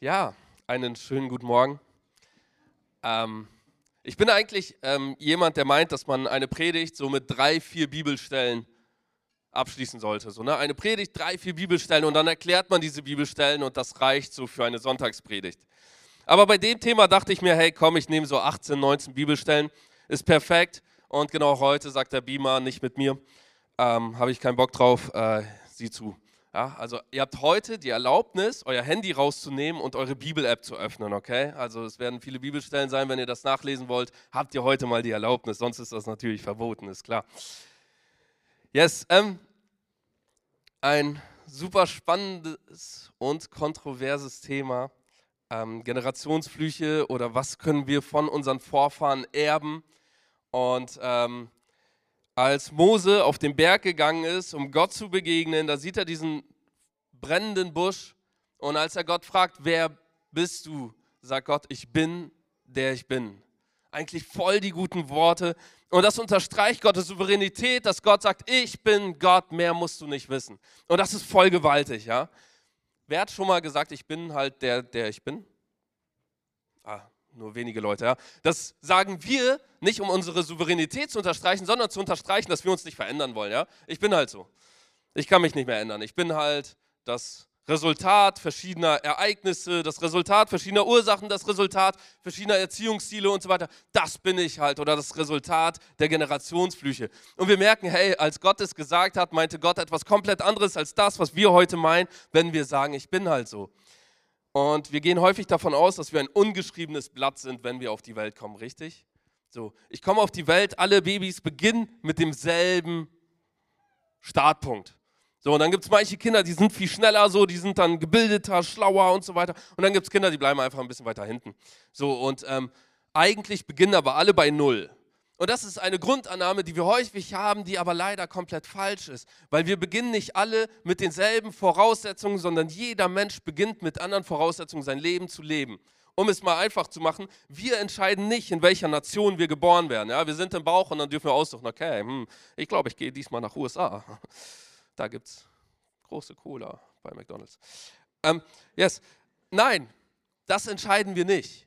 Ja, einen schönen guten Morgen. Ähm, ich bin eigentlich ähm, jemand, der meint, dass man eine Predigt so mit drei, vier Bibelstellen abschließen sollte. So, ne? Eine Predigt, drei, vier Bibelstellen und dann erklärt man diese Bibelstellen und das reicht so für eine Sonntagspredigt. Aber bei dem Thema dachte ich mir, hey komm, ich nehme so 18, 19 Bibelstellen, ist perfekt. Und genau heute sagt der Beamer, nicht mit mir, ähm, habe ich keinen Bock drauf, äh, sieh zu. Ja, also ihr habt heute die Erlaubnis, euer Handy rauszunehmen und eure Bibel-App zu öffnen, okay? Also es werden viele Bibelstellen sein, wenn ihr das nachlesen wollt, habt ihr heute mal die Erlaubnis, sonst ist das natürlich verboten, ist klar. Yes, ähm, ein super spannendes und kontroverses Thema, ähm, Generationsflüche oder was können wir von unseren Vorfahren erben und ähm, als Mose auf den Berg gegangen ist, um Gott zu begegnen, da sieht er diesen brennenden Busch und als er Gott fragt, wer bist du, sagt Gott, ich bin, der ich bin. Eigentlich voll die guten Worte und das unterstreicht Gottes Souveränität, dass Gott sagt, ich bin Gott, mehr musst du nicht wissen. Und das ist voll gewaltig, ja. Wer hat schon mal gesagt, ich bin halt der, der ich bin? Nur wenige Leute, ja. Das sagen wir nicht, um unsere Souveränität zu unterstreichen, sondern zu unterstreichen, dass wir uns nicht verändern wollen, ja. Ich bin halt so. Ich kann mich nicht mehr ändern. Ich bin halt das Resultat verschiedener Ereignisse, das Resultat verschiedener Ursachen, das Resultat verschiedener Erziehungsziele und so weiter. Das bin ich halt oder das Resultat der Generationsflüche. Und wir merken, hey, als Gott es gesagt hat, meinte Gott etwas komplett anderes als das, was wir heute meinen, wenn wir sagen, ich bin halt so. Und wir gehen häufig davon aus, dass wir ein ungeschriebenes Blatt sind, wenn wir auf die Welt kommen, richtig? So, ich komme auf die Welt, alle Babys beginnen mit demselben Startpunkt. So, und dann gibt es manche Kinder, die sind viel schneller so, die sind dann gebildeter, schlauer und so weiter. Und dann gibt es Kinder, die bleiben einfach ein bisschen weiter hinten. So, und ähm, eigentlich beginnen aber alle bei Null. Und das ist eine Grundannahme, die wir häufig haben, die aber leider komplett falsch ist. Weil wir beginnen nicht alle mit denselben Voraussetzungen, sondern jeder Mensch beginnt mit anderen Voraussetzungen sein Leben zu leben. Um es mal einfach zu machen, wir entscheiden nicht, in welcher Nation wir geboren werden. Ja, wir sind im Bauch und dann dürfen wir aussuchen, okay, hm, ich glaube, ich gehe diesmal nach USA. Da gibt es große Cola bei McDonald's. Ähm, yes, nein, das entscheiden wir nicht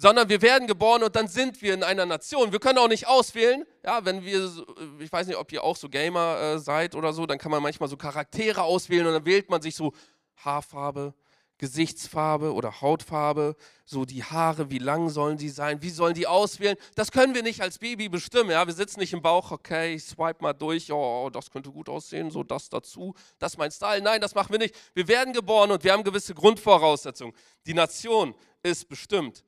sondern wir werden geboren und dann sind wir in einer Nation. Wir können auch nicht auswählen, ja, wenn wir, ich weiß nicht, ob ihr auch so Gamer äh, seid oder so, dann kann man manchmal so Charaktere auswählen und dann wählt man sich so Haarfarbe, Gesichtsfarbe oder Hautfarbe, so die Haare, wie lang sollen die sein, wie sollen die auswählen. Das können wir nicht als Baby bestimmen. Ja? Wir sitzen nicht im Bauch, okay, ich swipe mal durch, oh, das könnte gut aussehen, so das dazu, das ist mein Style. Nein, das machen wir nicht. Wir werden geboren und wir haben gewisse Grundvoraussetzungen. Die Nation ist bestimmt.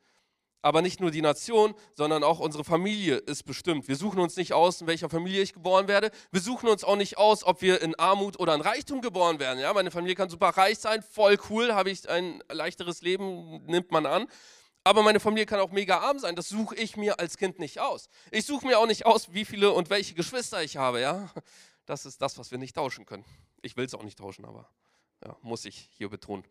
Aber nicht nur die Nation, sondern auch unsere Familie ist bestimmt. Wir suchen uns nicht aus, in welcher Familie ich geboren werde. Wir suchen uns auch nicht aus, ob wir in Armut oder in Reichtum geboren werden. Ja, meine Familie kann super reich sein, voll cool, habe ich ein leichteres Leben, nimmt man an. Aber meine Familie kann auch mega arm sein. Das suche ich mir als Kind nicht aus. Ich suche mir auch nicht aus, wie viele und welche Geschwister ich habe. Ja, das ist das, was wir nicht tauschen können. Ich will es auch nicht tauschen, aber ja, muss ich hier betonen.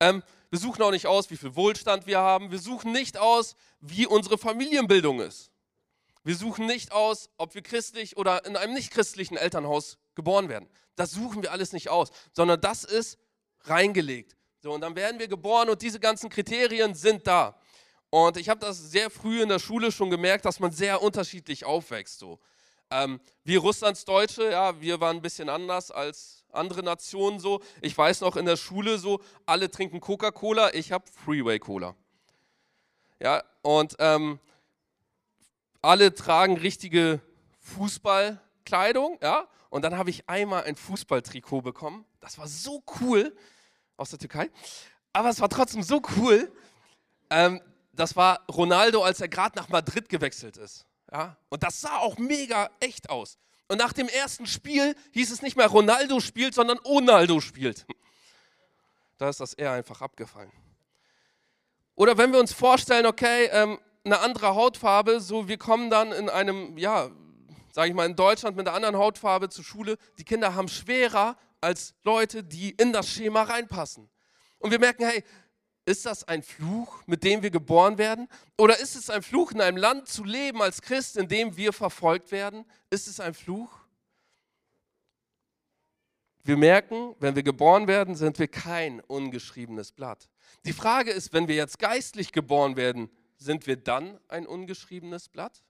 Ähm, wir suchen auch nicht aus, wie viel Wohlstand wir haben. Wir suchen nicht aus, wie unsere Familienbildung ist. Wir suchen nicht aus, ob wir christlich oder in einem nicht christlichen Elternhaus geboren werden. Das suchen wir alles nicht aus, sondern das ist reingelegt. So, und dann werden wir geboren und diese ganzen Kriterien sind da. Und ich habe das sehr früh in der Schule schon gemerkt, dass man sehr unterschiedlich aufwächst. So. Ähm, wir Russlandsdeutsche, ja, wir waren ein bisschen anders als andere Nationen so. Ich weiß noch in der Schule so, alle trinken Coca-Cola, ich habe Freeway-Cola. Ja, und ähm, alle tragen richtige Fußballkleidung, ja. Und dann habe ich einmal ein Fußballtrikot bekommen. Das war so cool aus der Türkei. Aber es war trotzdem so cool. Ähm, das war Ronaldo, als er gerade nach Madrid gewechselt ist. Ja? Und das sah auch mega echt aus. Und nach dem ersten Spiel hieß es nicht mehr Ronaldo spielt, sondern Onaldo spielt. Da ist das eher einfach abgefallen. Oder wenn wir uns vorstellen, okay, ähm, eine andere Hautfarbe, so wir kommen dann in einem, ja, sage ich mal, in Deutschland mit einer anderen Hautfarbe zur Schule, die Kinder haben schwerer als Leute, die in das Schema reinpassen. Und wir merken, hey, ist das ein Fluch, mit dem wir geboren werden? Oder ist es ein Fluch, in einem Land zu leben als Christ, in dem wir verfolgt werden? Ist es ein Fluch? wir merken, wenn wir geboren werden, sind wir kein ungeschriebenes Blatt. Die Frage ist, wenn wir jetzt geistlich geboren werden, sind wir dann ein ungeschriebenes Blatt?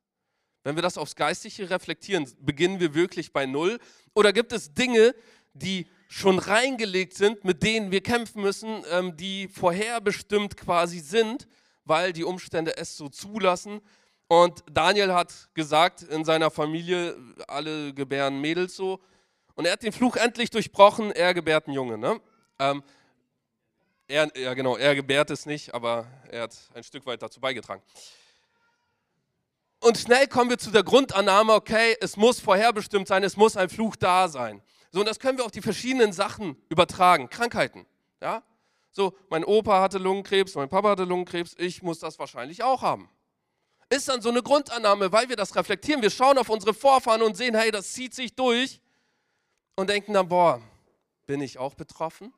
Wenn wir das aufs Geistliche reflektieren, beginnen wir wirklich bei Null? Oder gibt es Dinge, die schon reingelegt sind, mit denen wir kämpfen müssen, ähm, die vorherbestimmt quasi sind, weil die Umstände es so zulassen? Und Daniel hat gesagt in seiner Familie, alle gebären Mädels so. Und er hat den Fluch endlich durchbrochen, er gebärt einen Junge. Ne? Ähm, er, ja genau, er gebärt es nicht, aber er hat ein Stück weit dazu beigetragen. Und schnell kommen wir zu der Grundannahme, okay, es muss vorherbestimmt sein, es muss ein Fluch da sein. So, und das können wir auf die verschiedenen Sachen übertragen. Krankheiten, ja. So, mein Opa hatte Lungenkrebs, mein Papa hatte Lungenkrebs, ich muss das wahrscheinlich auch haben. Ist dann so eine Grundannahme, weil wir das reflektieren. Wir schauen auf unsere Vorfahren und sehen, hey, das zieht sich durch und denken dann, boah, bin ich auch betroffen?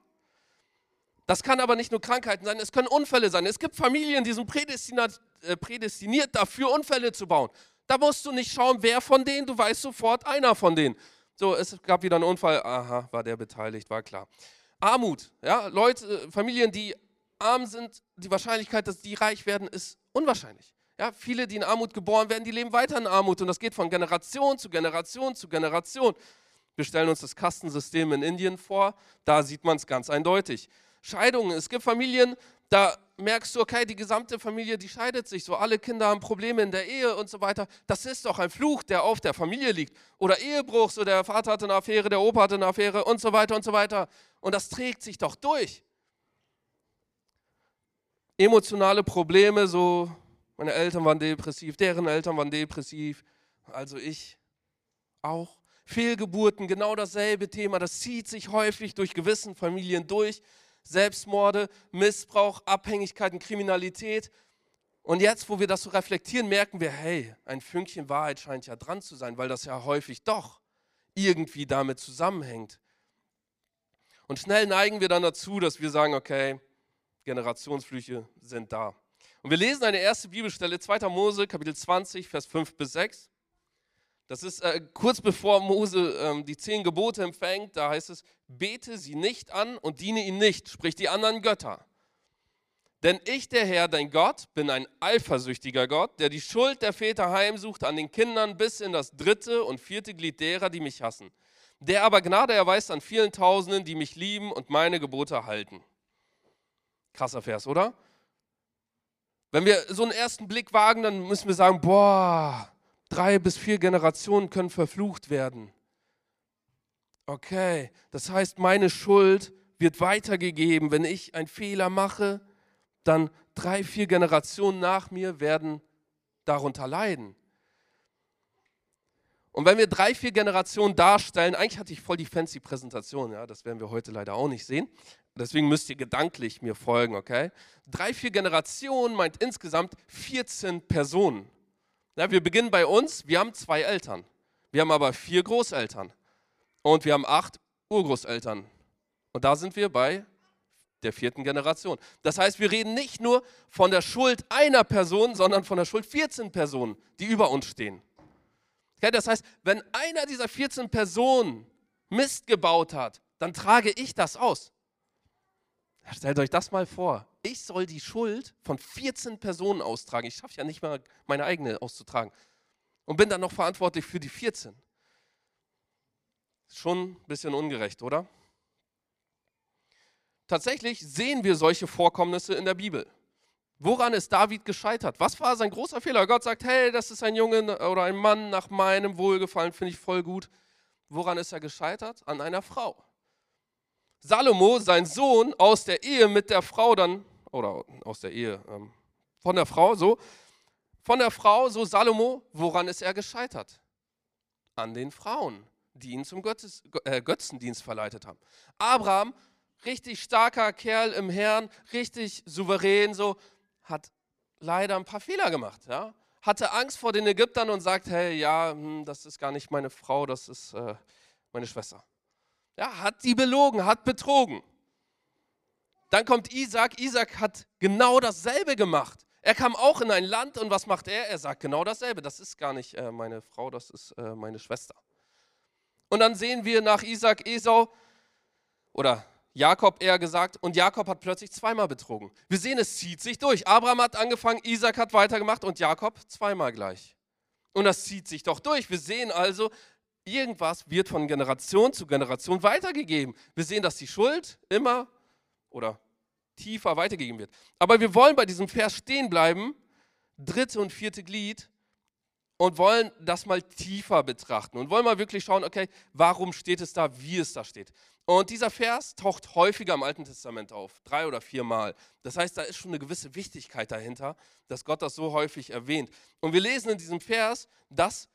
Das kann aber nicht nur Krankheiten sein, es können Unfälle sein. Es gibt Familien, die sind prädestiniert, äh, prädestiniert dafür, Unfälle zu bauen. Da musst du nicht schauen, wer von denen, du weißt sofort einer von denen. So, es gab wieder einen Unfall, aha, war der beteiligt, war klar. Armut, ja, Leute, äh, Familien, die arm sind, die Wahrscheinlichkeit, dass die reich werden, ist unwahrscheinlich. Ja, viele, die in Armut geboren werden, die leben weiter in Armut und das geht von Generation zu Generation zu Generation. Wir stellen uns das Kastensystem in Indien vor, da sieht man es ganz eindeutig. Scheidungen. Es gibt Familien, da merkst du, okay, die gesamte Familie, die scheidet sich so, alle Kinder haben Probleme in der Ehe und so weiter. Das ist doch ein Fluch, der auf der Familie liegt. Oder Ehebruch, so der Vater hatte eine Affäre, der Opa hatte eine Affäre und so weiter und so weiter. Und das trägt sich doch durch. Emotionale Probleme, so meine Eltern waren depressiv, deren Eltern waren depressiv, also ich auch. Fehlgeburten, genau dasselbe Thema, das zieht sich häufig durch gewissen Familien durch. Selbstmorde, Missbrauch, Abhängigkeiten, Kriminalität. Und jetzt, wo wir das so reflektieren, merken wir, hey, ein Fünkchen Wahrheit scheint ja dran zu sein, weil das ja häufig doch irgendwie damit zusammenhängt. Und schnell neigen wir dann dazu, dass wir sagen, okay, Generationsflüche sind da. Und wir lesen eine erste Bibelstelle, 2. Mose, Kapitel 20, Vers 5 bis 6. Das ist äh, kurz bevor Mose ähm, die zehn Gebote empfängt, da heißt es, bete sie nicht an und diene ihnen nicht, sprich die anderen Götter. Denn ich, der Herr, dein Gott, bin ein eifersüchtiger Gott, der die Schuld der Väter heimsucht an den Kindern bis in das dritte und vierte Glied derer, die mich hassen. Der aber Gnade erweist an vielen Tausenden, die mich lieben und meine Gebote halten. Krasser Vers, oder? Wenn wir so einen ersten Blick wagen, dann müssen wir sagen, boah, drei bis vier Generationen können verflucht werden. Okay, das heißt, meine Schuld wird weitergegeben. Wenn ich einen Fehler mache, dann drei, vier Generationen nach mir werden darunter leiden. Und wenn wir drei, vier Generationen darstellen, eigentlich hatte ich voll die fancy Präsentation, ja, das werden wir heute leider auch nicht sehen. Deswegen müsst ihr gedanklich mir folgen, okay? Drei, vier Generationen meint insgesamt 14 Personen. Ja, wir beginnen bei uns, wir haben zwei Eltern. Wir haben aber vier Großeltern. Und wir haben acht Urgroßeltern. Und da sind wir bei der vierten Generation. Das heißt, wir reden nicht nur von der Schuld einer Person, sondern von der Schuld 14 Personen, die über uns stehen. Das heißt, wenn einer dieser 14 Personen Mist gebaut hat, dann trage ich das aus. Stellt euch das mal vor. Ich soll die Schuld von 14 Personen austragen. Ich schaffe ja nicht mal meine eigene auszutragen. Und bin dann noch verantwortlich für die 14. Schon ein bisschen ungerecht, oder? Tatsächlich sehen wir solche Vorkommnisse in der Bibel. Woran ist David gescheitert? Was war sein großer Fehler? Gott sagt, hey, das ist ein Junge oder ein Mann nach meinem Wohlgefallen, finde ich voll gut. Woran ist er gescheitert? An einer Frau. Salomo, sein Sohn, aus der Ehe mit der Frau dann, oder aus der Ehe ähm, von der Frau, so, von der Frau, so Salomo, woran ist er gescheitert? An den Frauen, die ihn zum Götzes, äh, Götzendienst verleitet haben. Abraham, richtig starker Kerl im Herrn, richtig souverän, so, hat leider ein paar Fehler gemacht, ja. Hatte Angst vor den Ägyptern und sagt, hey, ja, hm, das ist gar nicht meine Frau, das ist äh, meine Schwester. Ja, hat die belogen, hat betrogen. Dann kommt Isaac. Isaac hat genau dasselbe gemacht. Er kam auch in ein Land und was macht er? Er sagt genau dasselbe. Das ist gar nicht äh, meine Frau, das ist äh, meine Schwester. Und dann sehen wir nach Isaac Esau. Oder Jakob eher gesagt, und Jakob hat plötzlich zweimal betrogen. Wir sehen, es zieht sich durch. Abraham hat angefangen, Isaac hat weitergemacht und Jakob zweimal gleich. Und das zieht sich doch durch. Wir sehen also, irgendwas wird von Generation zu Generation weitergegeben. Wir sehen, dass die Schuld immer oder tiefer weitergegeben wird. Aber wir wollen bei diesem Vers stehen bleiben, dritte und vierte Glied, und wollen das mal tiefer betrachten und wollen mal wirklich schauen, okay, warum steht es da, wie es da steht. Und dieser Vers taucht häufiger im Alten Testament auf, drei oder viermal. Das heißt, da ist schon eine gewisse Wichtigkeit dahinter, dass Gott das so häufig erwähnt. Und wir lesen in diesem Vers, dass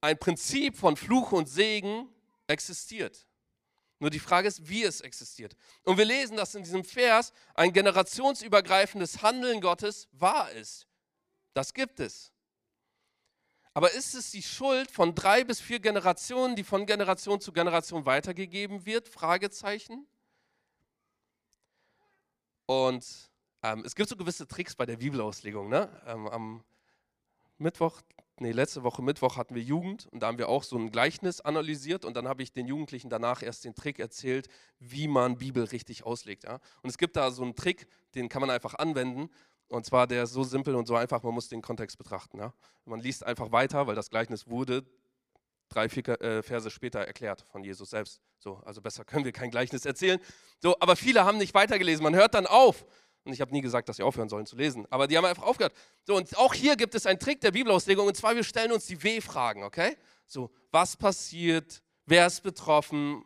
ein Prinzip von Fluch und Segen existiert. Nur die Frage ist, wie es existiert. Und wir lesen, dass in diesem Vers ein generationsübergreifendes Handeln Gottes wahr ist. Das gibt es. Aber ist es die Schuld von drei bis vier Generationen, die von Generation zu Generation weitergegeben wird? Fragezeichen. Und ähm, es gibt so gewisse Tricks bei der Bibelauslegung. Ne? Ähm, am Mittwoch, nee, letzte Woche Mittwoch hatten wir Jugend und da haben wir auch so ein Gleichnis analysiert und dann habe ich den Jugendlichen danach erst den Trick erzählt, wie man Bibel richtig auslegt. Ja? Und es gibt da so einen Trick, den kann man einfach anwenden und zwar der ist so simpel und so einfach, man muss den Kontext betrachten. Ja? Man liest einfach weiter, weil das Gleichnis wurde drei, vier äh, Verse später erklärt von Jesus selbst. So, also besser können wir kein Gleichnis erzählen. So, aber viele haben nicht weitergelesen. Man hört dann auf. Und ich habe nie gesagt, dass sie aufhören sollen zu lesen. Aber die haben einfach aufgehört. So, und auch hier gibt es einen Trick der Bibelauslegung. Und zwar, wir stellen uns die W-Fragen, okay? So, was passiert? Wer ist betroffen?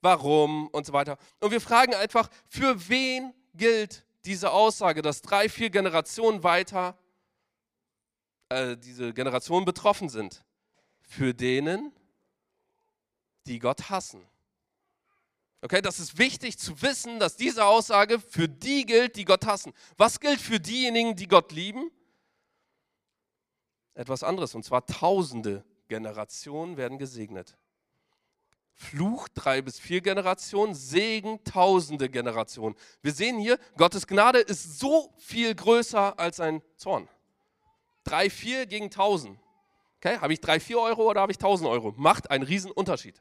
Warum? Und so weiter. Und wir fragen einfach, für wen gilt diese Aussage, dass drei, vier Generationen weiter äh, diese Generationen betroffen sind, für denen, die Gott hassen. Okay, das ist wichtig zu wissen, dass diese Aussage für die gilt, die Gott hassen. Was gilt für diejenigen, die Gott lieben? Etwas anderes, und zwar tausende Generationen werden gesegnet. Fluch drei bis vier Generationen, Segen tausende Generationen. Wir sehen hier, Gottes Gnade ist so viel größer als ein Zorn. Drei, vier gegen tausend. Okay, habe ich drei, vier Euro oder habe ich tausend Euro? Macht einen riesen Unterschied.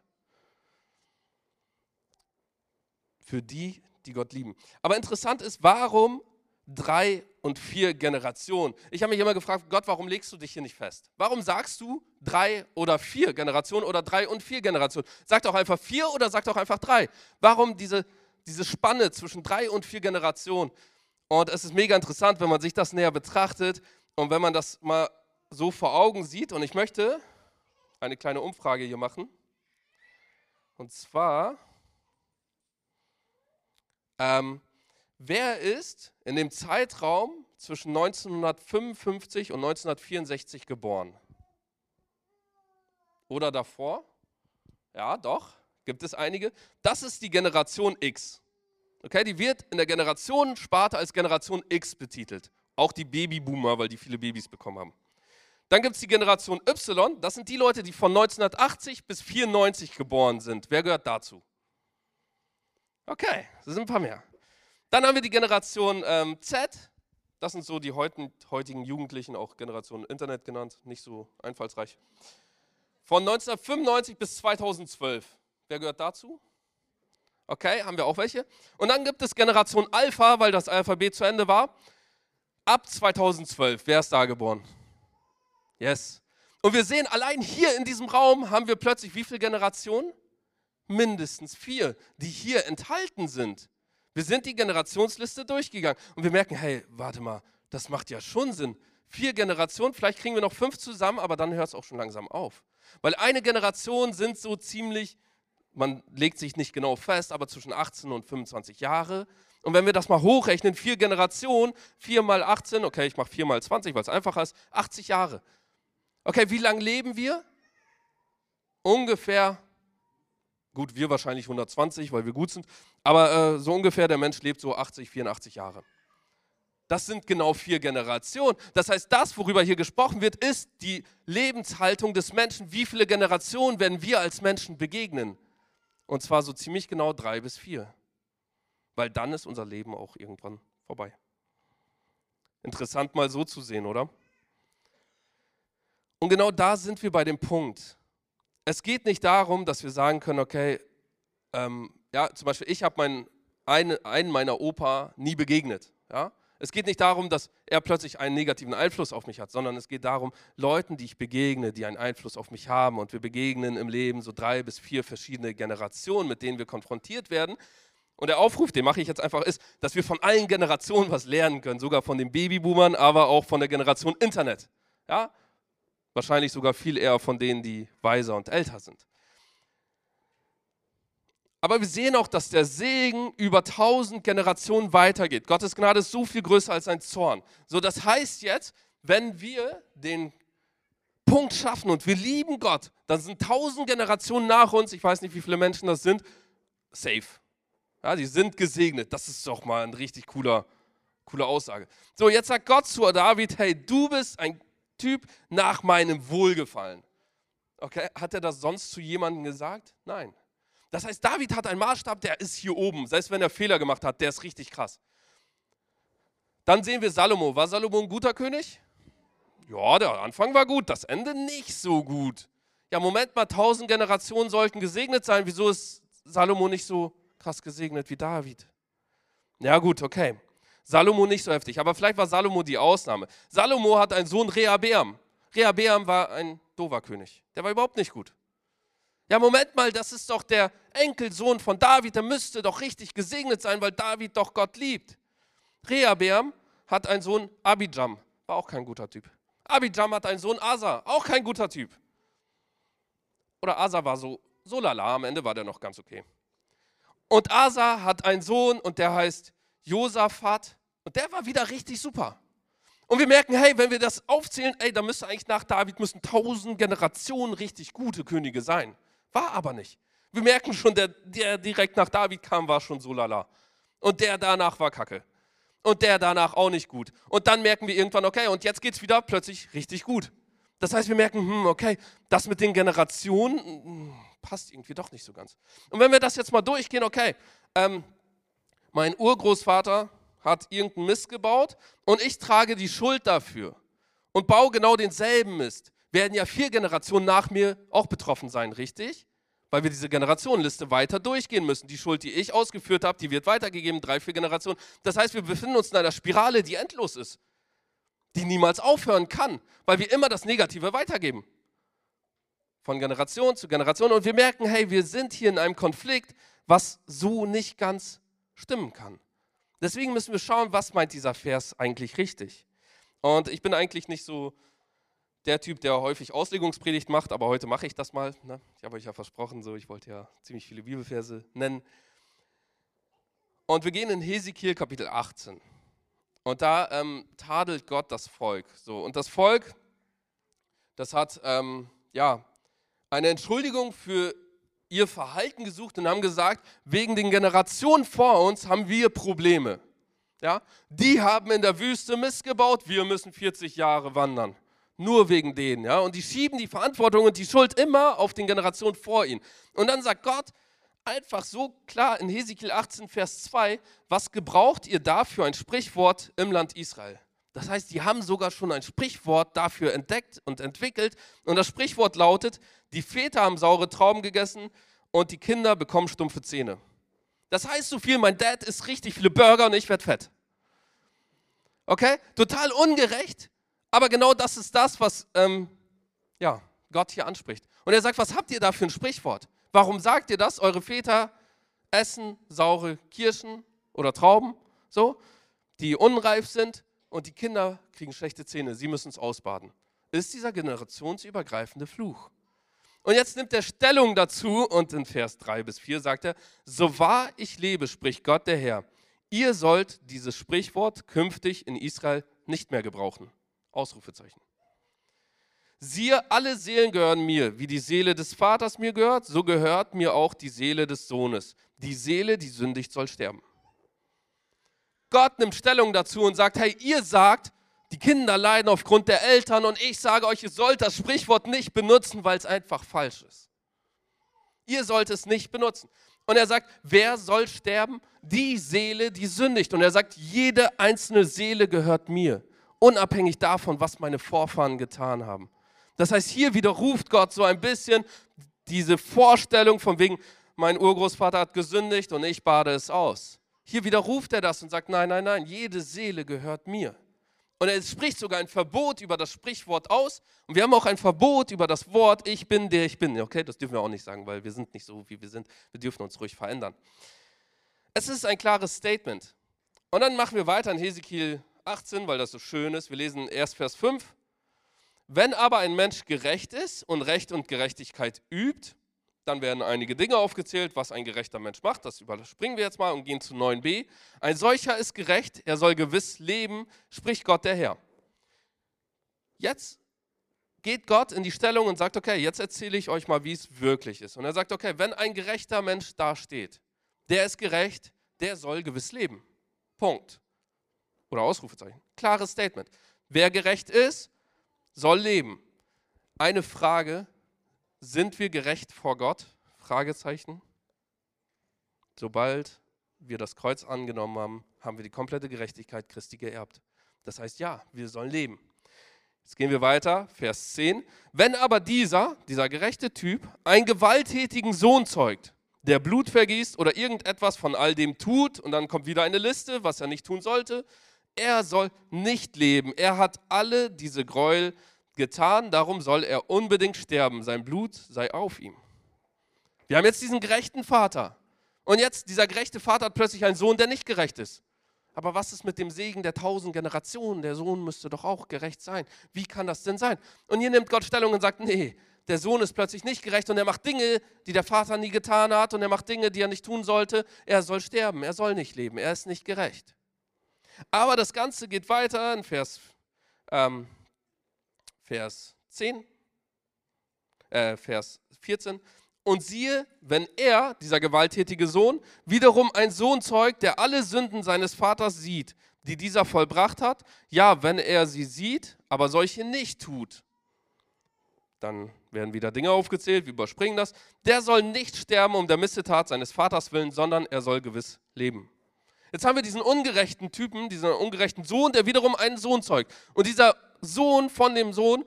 Für die, die Gott lieben. Aber interessant ist, warum drei und vier Generationen. Ich habe mich immer gefragt, Gott, warum legst du dich hier nicht fest? Warum sagst du drei oder vier Generationen oder drei und vier Generationen? Sag doch einfach vier oder sag doch einfach drei. Warum diese, diese Spanne zwischen drei und vier Generationen? Und es ist mega interessant, wenn man sich das näher betrachtet und wenn man das mal so vor Augen sieht. Und ich möchte eine kleine Umfrage hier machen. Und zwar, ähm, wer ist in dem Zeitraum zwischen 1955 und 1964 geboren? Oder davor? Ja, doch, gibt es einige. Das ist die Generation X. Okay, die wird in der Generationensparte als Generation X betitelt. Auch die Babyboomer, weil die viele Babys bekommen haben. Dann gibt es die Generation Y. Das sind die Leute, die von 1980 bis 94 geboren sind. Wer gehört dazu? Okay, das sind ein paar mehr. Dann haben wir die Generation ähm, Z. Das sind so die heutigen Jugendlichen, auch Generation Internet genannt, nicht so einfallsreich. Von 1995 bis 2012. Wer gehört dazu? Okay, haben wir auch welche. Und dann gibt es Generation Alpha, weil das Alphabet zu Ende war. Ab 2012. Wer ist da geboren? Yes. Und wir sehen, allein hier in diesem Raum haben wir plötzlich wie viele Generationen? Mindestens vier, die hier enthalten sind. Wir sind die Generationsliste durchgegangen und wir merken, hey, warte mal, das macht ja schon Sinn. Vier Generationen, vielleicht kriegen wir noch fünf zusammen, aber dann hört es auch schon langsam auf. Weil eine Generation sind so ziemlich, man legt sich nicht genau fest, aber zwischen 18 und 25 Jahre. Und wenn wir das mal hochrechnen, vier Generationen, vier mal 18, okay, ich mache vier mal 20, weil es einfacher ist, 80 Jahre. Okay, wie lange leben wir? Ungefähr Gut, wir wahrscheinlich 120, weil wir gut sind. Aber äh, so ungefähr der Mensch lebt so 80, 84 Jahre. Das sind genau vier Generationen. Das heißt, das, worüber hier gesprochen wird, ist die Lebenshaltung des Menschen. Wie viele Generationen werden wir als Menschen begegnen? Und zwar so ziemlich genau drei bis vier. Weil dann ist unser Leben auch irgendwann vorbei. Interessant mal so zu sehen, oder? Und genau da sind wir bei dem Punkt es geht nicht darum, dass wir sagen können, okay, ähm, ja, zum Beispiel, ich habe meinen, einen, einen meiner Opa nie begegnet. Ja? Es geht nicht darum, dass er plötzlich einen negativen Einfluss auf mich hat, sondern es geht darum, Leuten, die ich begegne, die einen Einfluss auf mich haben. Und wir begegnen im Leben so drei bis vier verschiedene Generationen, mit denen wir konfrontiert werden. Und der Aufruf, den mache ich jetzt einfach, ist, dass wir von allen Generationen was lernen können, sogar von den Babyboomern, aber auch von der Generation Internet. Ja? Wahrscheinlich sogar viel eher von denen, die weiser und älter sind. Aber wir sehen auch, dass der Segen über tausend Generationen weitergeht. Gottes Gnade ist so viel größer als ein Zorn. So, das heißt jetzt, wenn wir den Punkt schaffen und wir lieben Gott, dann sind tausend Generationen nach uns, ich weiß nicht, wie viele Menschen das sind, safe. Ja, die sind gesegnet. Das ist doch mal eine richtig cooler, coole Aussage. So, jetzt sagt Gott zu David, hey, du bist ein Typ nach meinem Wohlgefallen. Okay, hat er das sonst zu jemandem gesagt? Nein. Das heißt, David hat einen Maßstab, der ist hier oben. Selbst wenn er Fehler gemacht hat, der ist richtig krass. Dann sehen wir Salomo. War Salomo ein guter König? Ja, der Anfang war gut, das Ende nicht so gut. Ja, Moment mal, tausend Generationen sollten gesegnet sein. Wieso ist Salomo nicht so krass gesegnet wie David? Ja, gut, okay. Salomo nicht so heftig, aber vielleicht war Salomo die Ausnahme. Salomo hat einen Sohn Rehabeam. Rehabeam war ein dover König. Der war überhaupt nicht gut. Ja, Moment mal, das ist doch der Enkelsohn von David, der müsste doch richtig gesegnet sein, weil David doch Gott liebt. Rehabeam hat einen Sohn Abijam, war auch kein guter Typ. Abijam hat einen Sohn Asa, auch kein guter Typ. Oder Asa war so, so lala, am Ende war der noch ganz okay. Und Asa hat einen Sohn und der heißt Josaphat und der war wieder richtig super. Und wir merken, hey, wenn wir das aufzählen, ey, da müsste eigentlich nach David müssen tausend Generationen richtig gute Könige sein. War aber nicht. Wir merken schon, der, der direkt nach David kam, war schon so lala. Und der danach war kacke. Und der danach auch nicht gut. Und dann merken wir irgendwann, okay, und jetzt geht es wieder plötzlich richtig gut. Das heißt, wir merken, hm, okay, das mit den Generationen hm, passt irgendwie doch nicht so ganz. Und wenn wir das jetzt mal durchgehen, okay, ähm, mein Urgroßvater hat irgendeinen Mist gebaut und ich trage die Schuld dafür und baue genau denselben Mist werden ja vier Generationen nach mir auch betroffen sein, richtig? Weil wir diese Generationenliste weiter durchgehen müssen. Die Schuld, die ich ausgeführt habe, die wird weitergegeben, drei, vier Generationen. Das heißt, wir befinden uns in einer Spirale, die endlos ist, die niemals aufhören kann, weil wir immer das Negative weitergeben. Von Generation zu Generation. Und wir merken, hey, wir sind hier in einem Konflikt, was so nicht ganz stimmen kann. Deswegen müssen wir schauen, was meint dieser Vers eigentlich richtig. Und ich bin eigentlich nicht so der Typ, der häufig Auslegungspredigt macht, aber heute mache ich das mal. Ne? Ich habe euch ja versprochen, so ich wollte ja ziemlich viele Bibelverse nennen. Und wir gehen in Hesekiel Kapitel 18. Und da ähm, tadelt Gott das Volk. So, und das Volk, das hat ähm, ja, eine Entschuldigung für ihr Verhalten gesucht und haben gesagt, wegen den Generationen vor uns haben wir Probleme. Ja? Die haben in der Wüste missgebaut, wir müssen 40 Jahre wandern nur wegen denen. Ja? Und die schieben die Verantwortung und die Schuld immer auf den Generationen vor ihnen. Und dann sagt Gott einfach so klar in Hesekiel 18, Vers 2, was gebraucht ihr dafür ein Sprichwort im Land Israel? Das heißt, die haben sogar schon ein Sprichwort dafür entdeckt und entwickelt. Und das Sprichwort lautet, die Väter haben saure Trauben gegessen und die Kinder bekommen stumpfe Zähne. Das heißt so viel, mein Dad isst richtig viele Burger und ich werde fett. Okay? Total ungerecht, aber genau das ist das, was ähm, ja, Gott hier anspricht. Und er sagt, was habt ihr da für ein Sprichwort? Warum sagt ihr das? Eure Väter essen saure Kirschen oder Trauben, so, die unreif sind und die Kinder kriegen schlechte Zähne. Sie müssen es ausbaden. Ist dieser generationsübergreifende Fluch. Und jetzt nimmt er Stellung dazu und in Vers 3 bis 4 sagt er, so wahr ich lebe, spricht Gott der Herr, ihr sollt dieses Sprichwort künftig in Israel nicht mehr gebrauchen. Ausrufezeichen. Siehe, alle Seelen gehören mir. Wie die Seele des Vaters mir gehört, so gehört mir auch die Seele des Sohnes. Die Seele, die sündigt, soll sterben. Gott nimmt Stellung dazu und sagt, hey, ihr sagt, die Kinder leiden aufgrund der Eltern und ich sage euch, ihr sollt das Sprichwort nicht benutzen, weil es einfach falsch ist. Ihr sollt es nicht benutzen. Und er sagt, wer soll sterben? Die Seele, die sündigt. Und er sagt, jede einzelne Seele gehört mir unabhängig davon, was meine Vorfahren getan haben. Das heißt, hier widerruft Gott so ein bisschen diese Vorstellung von wegen, mein Urgroßvater hat gesündigt und ich bade es aus. Hier widerruft er das und sagt, nein, nein, nein, jede Seele gehört mir. Und er spricht sogar ein Verbot über das Sprichwort aus. Und wir haben auch ein Verbot über das Wort Ich bin, der ich bin. Okay, das dürfen wir auch nicht sagen, weil wir sind nicht so, wie wir sind. Wir dürfen uns ruhig verändern. Es ist ein klares Statement. Und dann machen wir weiter in Hesekiel 18, weil das so schön ist. Wir lesen erst Vers 5. Wenn aber ein Mensch gerecht ist und Recht und Gerechtigkeit übt, dann werden einige Dinge aufgezählt, was ein gerechter Mensch macht. Das überspringen wir jetzt mal und gehen zu 9b. Ein solcher ist gerecht, er soll gewiss leben, spricht Gott der Herr. Jetzt geht Gott in die Stellung und sagt, okay, jetzt erzähle ich euch mal, wie es wirklich ist. Und er sagt, okay, wenn ein gerechter Mensch dasteht, der ist gerecht, der soll gewiss leben. Punkt. Oder Ausrufezeichen. Klares Statement. Wer gerecht ist, soll leben. Eine Frage, sind wir gerecht vor Gott? Fragezeichen. Sobald wir das Kreuz angenommen haben, haben wir die komplette Gerechtigkeit Christi geerbt. Das heißt, ja, wir sollen leben. Jetzt gehen wir weiter, Vers 10. Wenn aber dieser, dieser gerechte Typ, einen gewalttätigen Sohn zeugt, der Blut vergießt oder irgendetwas von all dem tut, und dann kommt wieder eine Liste, was er nicht tun sollte, er soll nicht leben. Er hat alle diese Gräuel getan, darum soll er unbedingt sterben. Sein Blut sei auf ihm. Wir haben jetzt diesen gerechten Vater. Und jetzt, dieser gerechte Vater hat plötzlich einen Sohn, der nicht gerecht ist. Aber was ist mit dem Segen der tausend Generationen? Der Sohn müsste doch auch gerecht sein. Wie kann das denn sein? Und hier nimmt Gott Stellung und sagt, nee, der Sohn ist plötzlich nicht gerecht und er macht Dinge, die der Vater nie getan hat und er macht Dinge, die er nicht tun sollte. Er soll sterben, er soll nicht leben, er ist nicht gerecht. Aber das Ganze geht weiter in Vers ähm, Vers 10, äh, Vers 14. Und siehe, wenn er, dieser gewalttätige Sohn, wiederum ein Sohn zeugt, der alle Sünden seines Vaters sieht, die dieser vollbracht hat, ja, wenn er sie sieht, aber solche nicht tut, dann werden wieder Dinge aufgezählt, wir überspringen das. Der soll nicht sterben um der Missetat seines Vaters willen, sondern er soll gewiss leben. Jetzt haben wir diesen ungerechten Typen, diesen ungerechten Sohn, der wiederum einen Sohn zeugt. Und dieser Sohn von dem Sohn,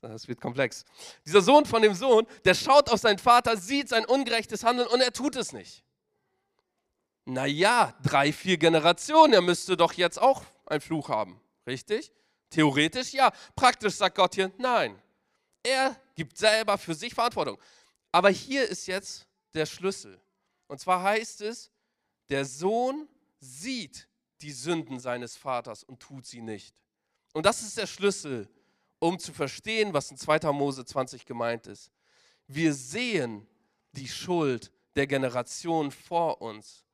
das wird komplex, dieser Sohn von dem Sohn, der schaut auf seinen Vater, sieht sein ungerechtes Handeln und er tut es nicht. Naja, drei, vier Generationen, er müsste doch jetzt auch einen Fluch haben, richtig? Theoretisch ja, praktisch sagt Gott hier, nein. Er gibt selber für sich Verantwortung. Aber hier ist jetzt der Schlüssel. Und zwar heißt es, der Sohn sieht die Sünden seines Vaters und tut sie nicht. Und das ist der Schlüssel, um zu verstehen, was in 2. Mose 20 gemeint ist. Wir sehen die Schuld der Generation vor uns.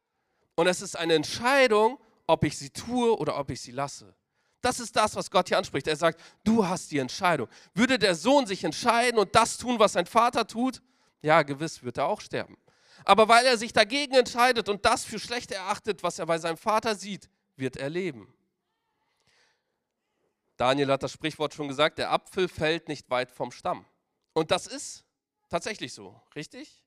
Und es ist eine Entscheidung, ob ich sie tue oder ob ich sie lasse. Das ist das, was Gott hier anspricht. Er sagt, du hast die Entscheidung. Würde der Sohn sich entscheiden und das tun, was sein Vater tut, ja, gewiss wird er auch sterben. Aber weil er sich dagegen entscheidet und das für schlecht erachtet, was er bei seinem Vater sieht, wird er leben. Daniel hat das Sprichwort schon gesagt, der Apfel fällt nicht weit vom Stamm. Und das ist tatsächlich so, richtig?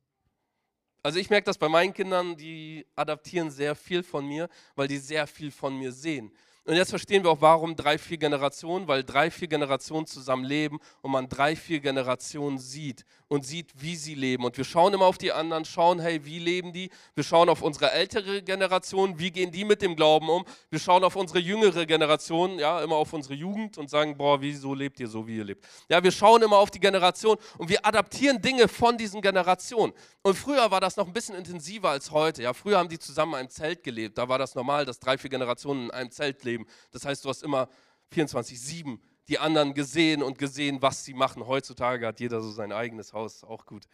Also ich merke das bei meinen Kindern, die adaptieren sehr viel von mir, weil die sehr viel von mir sehen. Und jetzt verstehen wir auch, warum drei, vier Generationen, weil drei, vier Generationen zusammen leben und man drei, vier Generationen sieht und sieht, wie sie leben. Und wir schauen immer auf die anderen, schauen, hey, wie leben die? Wir schauen auf unsere ältere Generation, wie gehen die mit dem Glauben um? Wir schauen auf unsere jüngere Generation, ja, immer auf unsere Jugend und sagen, boah, wieso lebt ihr so, wie ihr lebt? Ja, wir schauen immer auf die Generation und wir adaptieren Dinge von diesen Generationen. Und früher war das noch ein bisschen intensiver als heute. Ja, früher haben die zusammen in einem Zelt gelebt. Da war das normal, dass drei, vier Generationen in einem Zelt leben. Das heißt, du hast immer 24-7 die anderen gesehen und gesehen, was sie machen. Heutzutage hat jeder so sein eigenes Haus, auch gut.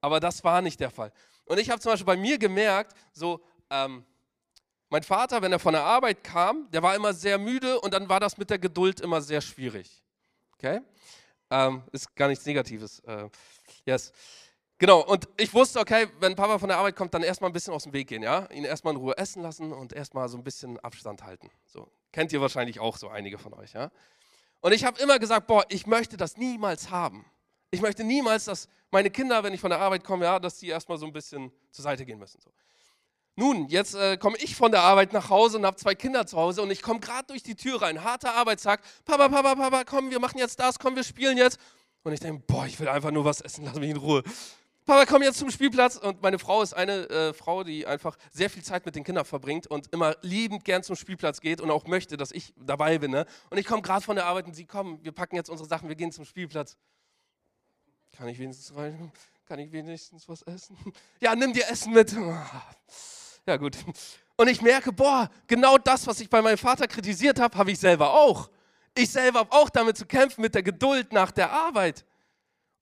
Aber das war nicht der Fall. Und ich habe zum Beispiel bei mir gemerkt, so, ähm, mein Vater, wenn er von der Arbeit kam, der war immer sehr müde und dann war das mit der Geduld immer sehr schwierig. Okay? Ähm, ist gar nichts Negatives. Äh, yes. Genau, und ich wusste, okay, wenn Papa von der Arbeit kommt, dann erstmal ein bisschen aus dem Weg gehen, ja? Ihn erstmal in Ruhe essen lassen und erstmal so ein bisschen Abstand halten. So, kennt ihr wahrscheinlich auch so einige von euch, ja? Und ich habe immer gesagt, boah, ich möchte das niemals haben. Ich möchte niemals, dass meine Kinder, wenn ich von der Arbeit komme, ja, dass die erstmal so ein bisschen zur Seite gehen müssen. So. Nun, jetzt äh, komme ich von der Arbeit nach Hause und habe zwei Kinder zu Hause und ich komme gerade durch die Tür rein, harter Arbeitstag. Papa, Papa, Papa, komm, wir machen jetzt das, komm, wir spielen jetzt. Und ich denke, boah, ich will einfach nur was essen, lass mich in Ruhe. Papa, komm jetzt zum Spielplatz. Und meine Frau ist eine äh, Frau, die einfach sehr viel Zeit mit den Kindern verbringt und immer liebend gern zum Spielplatz geht und auch möchte, dass ich dabei bin. Ne? Und ich komme gerade von der Arbeit und sie, komm, wir packen jetzt unsere Sachen, wir gehen zum Spielplatz. Kann ich wenigstens rein? Kann ich wenigstens was essen? Ja, nimm dir Essen mit. Ja, gut. Und ich merke, boah, genau das, was ich bei meinem Vater kritisiert habe, habe ich selber auch. Ich selber habe auch damit zu kämpfen, mit der Geduld nach der Arbeit,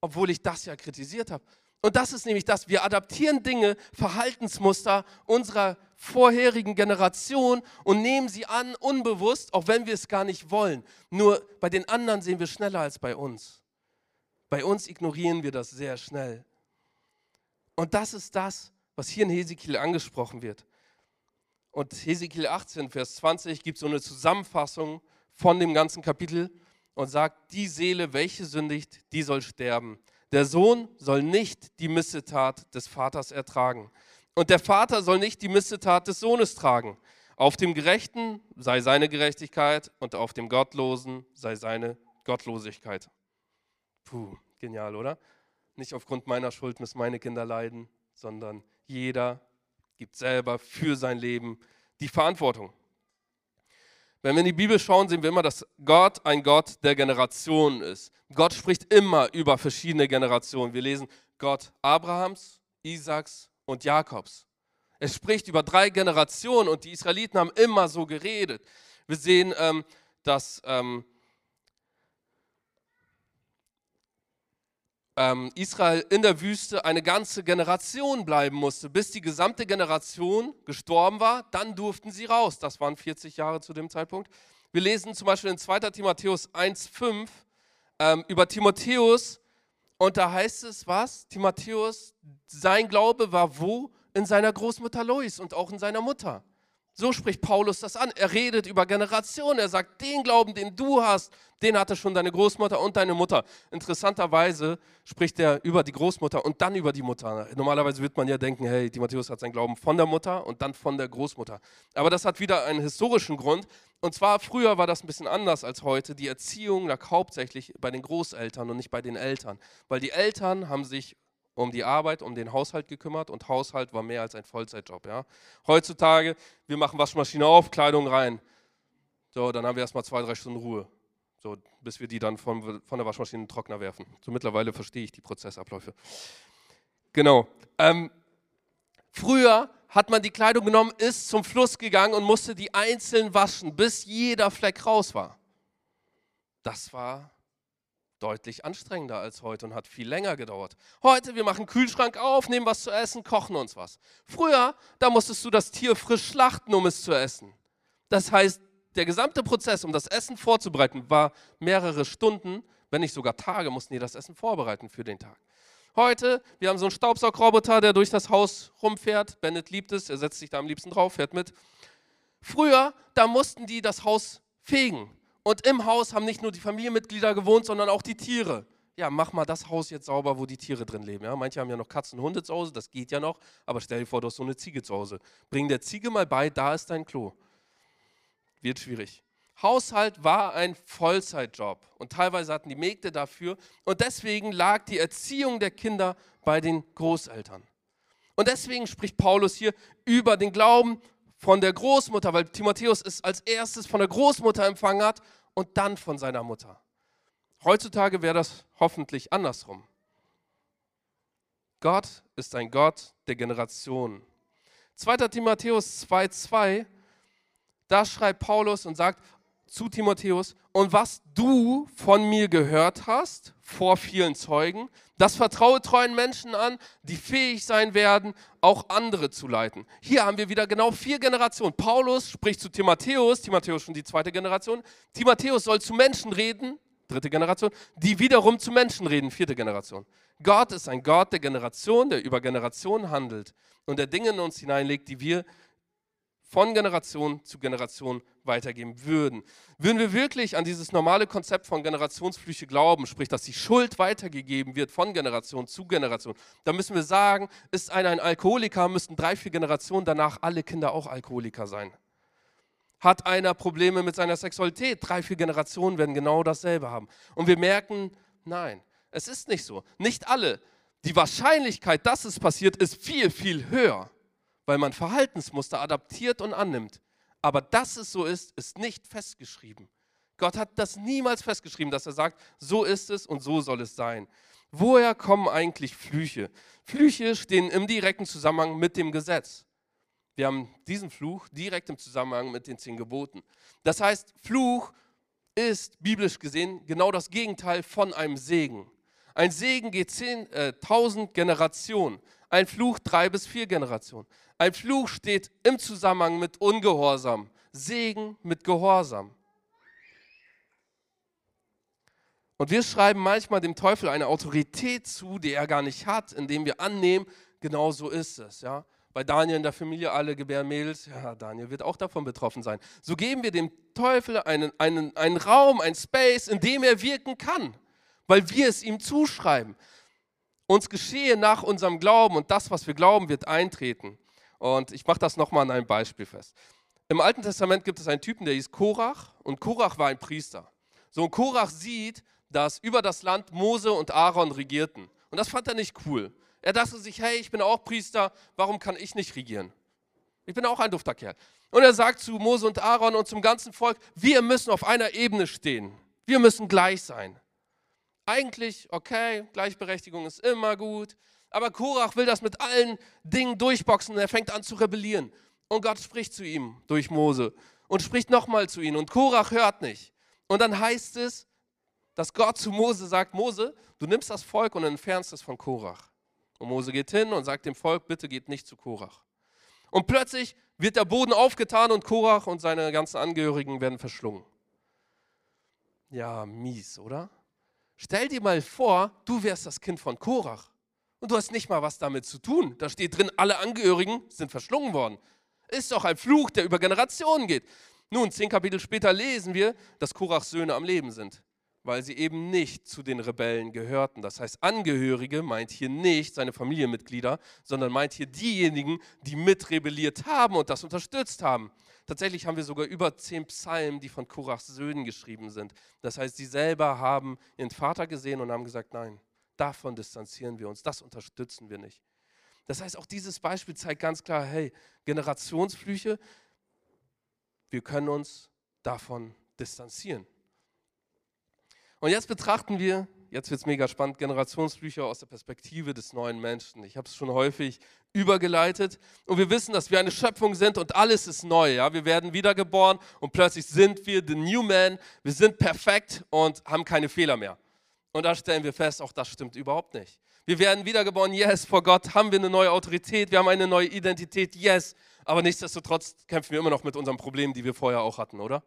obwohl ich das ja kritisiert habe. Und das ist nämlich das, wir adaptieren Dinge, Verhaltensmuster unserer vorherigen Generation und nehmen sie an, unbewusst, auch wenn wir es gar nicht wollen. Nur bei den anderen sehen wir schneller als bei uns. Bei uns ignorieren wir das sehr schnell. Und das ist das, was hier in Hesekiel angesprochen wird. Und Hesekiel 18, Vers 20 gibt so eine Zusammenfassung von dem ganzen Kapitel und sagt, die Seele, welche sündigt, die soll sterben. Der Sohn soll nicht die Missetat des Vaters ertragen. Und der Vater soll nicht die Missetat des Sohnes tragen. Auf dem Gerechten sei seine Gerechtigkeit und auf dem Gottlosen sei seine Gottlosigkeit. Puh, genial, oder? Nicht aufgrund meiner Schuld müssen meine Kinder leiden, sondern jeder gibt selber für sein Leben die Verantwortung. Wenn wir in die Bibel schauen, sehen wir immer, dass Gott ein Gott der Generationen ist. Gott spricht immer über verschiedene Generationen. Wir lesen Gott Abrahams, Isaaks und Jakobs. Er spricht über drei Generationen und die Israeliten haben immer so geredet. Wir sehen, ähm, dass ähm, ähm, Israel in der Wüste eine ganze Generation bleiben musste, bis die gesamte Generation gestorben war. Dann durften sie raus. Das waren 40 Jahre zu dem Zeitpunkt. Wir lesen zum Beispiel in 2. Timotheus 1,5 ähm, über Timotheus. Und da heißt es was? Timotheus, sein Glaube war wo? In seiner Großmutter Lois und auch in seiner Mutter. So spricht Paulus das an. Er redet über Generationen. Er sagt, den Glauben, den du hast, den hatte schon deine Großmutter und deine Mutter. Interessanterweise spricht er über die Großmutter und dann über die Mutter. Normalerweise wird man ja denken, hey, Timotheus hat seinen Glauben von der Mutter und dann von der Großmutter. Aber das hat wieder einen historischen Grund. Und zwar früher war das ein bisschen anders als heute. Die Erziehung lag hauptsächlich bei den Großeltern und nicht bei den Eltern. Weil die Eltern haben sich um die Arbeit, um den Haushalt gekümmert und Haushalt war mehr als ein Vollzeitjob. Ja. Heutzutage, wir machen Waschmaschine auf, Kleidung rein. So, dann haben wir erstmal zwei, drei Stunden Ruhe. So, bis wir die dann von, von der Waschmaschine in den Trockner werfen. So mittlerweile verstehe ich die Prozessabläufe. Genau. Ähm, früher hat man die Kleidung genommen, ist zum Fluss gegangen und musste die einzeln waschen, bis jeder Fleck raus war. Das war deutlich anstrengender als heute und hat viel länger gedauert. Heute, wir machen Kühlschrank auf, nehmen was zu essen, kochen uns was. Früher, da musstest du das Tier frisch schlachten, um es zu essen. Das heißt, der gesamte Prozess, um das Essen vorzubereiten, war mehrere Stunden, wenn nicht sogar Tage, mussten die das Essen vorbereiten für den Tag. Heute, wir haben so einen Staubsaugroboter, der durch das Haus rumfährt. Bennett liebt es, er setzt sich da am liebsten drauf, fährt mit. Früher, da mussten die das Haus fegen. Und im Haus haben nicht nur die Familienmitglieder gewohnt, sondern auch die Tiere. Ja, mach mal das Haus jetzt sauber, wo die Tiere drin leben. Ja, manche haben ja noch Katzen und Hunde zu Hause, das geht ja noch. Aber stell dir vor, du hast so eine Ziege zu Hause. Bring der Ziege mal bei, da ist dein Klo. Wird schwierig. Haushalt war ein Vollzeitjob und teilweise hatten die Mägde dafür und deswegen lag die Erziehung der Kinder bei den Großeltern. Und deswegen spricht Paulus hier über den Glauben von der Großmutter, weil Timotheus es als erstes von der Großmutter empfangen hat und dann von seiner Mutter. Heutzutage wäre das hoffentlich andersrum. Gott ist ein Gott der Generationen. 2. Timotheus 2,2, da schreibt Paulus und sagt, zu Timotheus, und was du von mir gehört hast vor vielen Zeugen, das vertraue treuen Menschen an, die fähig sein werden, auch andere zu leiten. Hier haben wir wieder genau vier Generationen. Paulus spricht zu Timotheus, Timotheus schon die zweite Generation. Timotheus soll zu Menschen reden, dritte Generation, die wiederum zu Menschen reden, vierte Generation. Gott ist ein Gott der Generation, der über Generationen handelt und der Dinge in uns hineinlegt, die wir von Generation zu Generation weitergeben würden. Würden wir wirklich an dieses normale Konzept von Generationsflüche glauben, sprich, dass die Schuld weitergegeben wird von Generation zu Generation, dann müssen wir sagen, ist einer ein Alkoholiker, müssten drei, vier Generationen danach alle Kinder auch Alkoholiker sein. Hat einer Probleme mit seiner Sexualität, drei, vier Generationen werden genau dasselbe haben. Und wir merken, nein, es ist nicht so. Nicht alle Die Wahrscheinlichkeit, dass es passiert, ist viel, viel höher, weil man Verhaltensmuster adaptiert und annimmt. Aber dass es so ist, ist nicht festgeschrieben. Gott hat das niemals festgeschrieben, dass er sagt, so ist es und so soll es sein. Woher kommen eigentlich Flüche? Flüche stehen im direkten Zusammenhang mit dem Gesetz. Wir haben diesen Fluch direkt im Zusammenhang mit den zehn Geboten. Das heißt, Fluch ist biblisch gesehen genau das Gegenteil von einem Segen. Ein Segen geht zehn, äh, tausend Generationen, ein Fluch drei bis vier Generationen. Ein Fluch steht im Zusammenhang mit Ungehorsam, Segen mit Gehorsam. Und wir schreiben manchmal dem Teufel eine Autorität zu, die er gar nicht hat, indem wir annehmen, genau so ist es. Ja? Bei Daniel in der Familie alle gebären Mädels, ja, Daniel wird auch davon betroffen sein. So geben wir dem Teufel einen, einen, einen Raum, ein Space, in dem er wirken kann, weil wir es ihm zuschreiben. Uns geschehe nach unserem Glauben und das, was wir glauben, wird eintreten. Und ich mache das nochmal an einem Beispiel fest. Im Alten Testament gibt es einen Typen, der hieß Korach und Korach war ein Priester. So ein Korach sieht, dass über das Land Mose und Aaron regierten. Und das fand er nicht cool. Er dachte sich, hey, ich bin auch Priester, warum kann ich nicht regieren? Ich bin auch ein dufter Kerl. Und er sagt zu Mose und Aaron und zum ganzen Volk, wir müssen auf einer Ebene stehen. Wir müssen gleich sein. Eigentlich, okay, Gleichberechtigung ist immer gut, aber Korach will das mit allen Dingen durchboxen und er fängt an zu rebellieren. Und Gott spricht zu ihm durch Mose und spricht nochmal zu ihm und Korach hört nicht. Und dann heißt es, dass Gott zu Mose sagt, Mose, du nimmst das Volk und entfernst es von Korach. Und Mose geht hin und sagt dem Volk, bitte geht nicht zu Korach. Und plötzlich wird der Boden aufgetan und Korach und seine ganzen Angehörigen werden verschlungen. Ja, mies, oder? Stell dir mal vor, du wärst das Kind von Korach und du hast nicht mal was damit zu tun. Da steht drin, alle Angehörigen sind verschlungen worden. Ist doch ein Fluch, der über Generationen geht. Nun, zehn Kapitel später lesen wir, dass Korachs Söhne am Leben sind weil sie eben nicht zu den Rebellen gehörten. Das heißt, Angehörige meint hier nicht seine Familienmitglieder, sondern meint hier diejenigen, die mitrebelliert haben und das unterstützt haben. Tatsächlich haben wir sogar über zehn Psalmen, die von Korachs Söhnen geschrieben sind. Das heißt, sie selber haben ihren Vater gesehen und haben gesagt, nein, davon distanzieren wir uns, das unterstützen wir nicht. Das heißt, auch dieses Beispiel zeigt ganz klar, hey, Generationsflüche, wir können uns davon distanzieren. Und jetzt betrachten wir, jetzt wird es mega spannend, Generationsbücher aus der Perspektive des neuen Menschen. Ich habe es schon häufig übergeleitet. Und wir wissen, dass wir eine Schöpfung sind und alles ist neu. Ja? Wir werden wiedergeboren und plötzlich sind wir the new man. Wir sind perfekt und haben keine Fehler mehr. Und da stellen wir fest, auch das stimmt überhaupt nicht. Wir werden wiedergeboren, yes, vor Gott haben wir eine neue Autorität, wir haben eine neue Identität, yes. Aber nichtsdestotrotz kämpfen wir immer noch mit unseren Problemen, die wir vorher auch hatten, oder?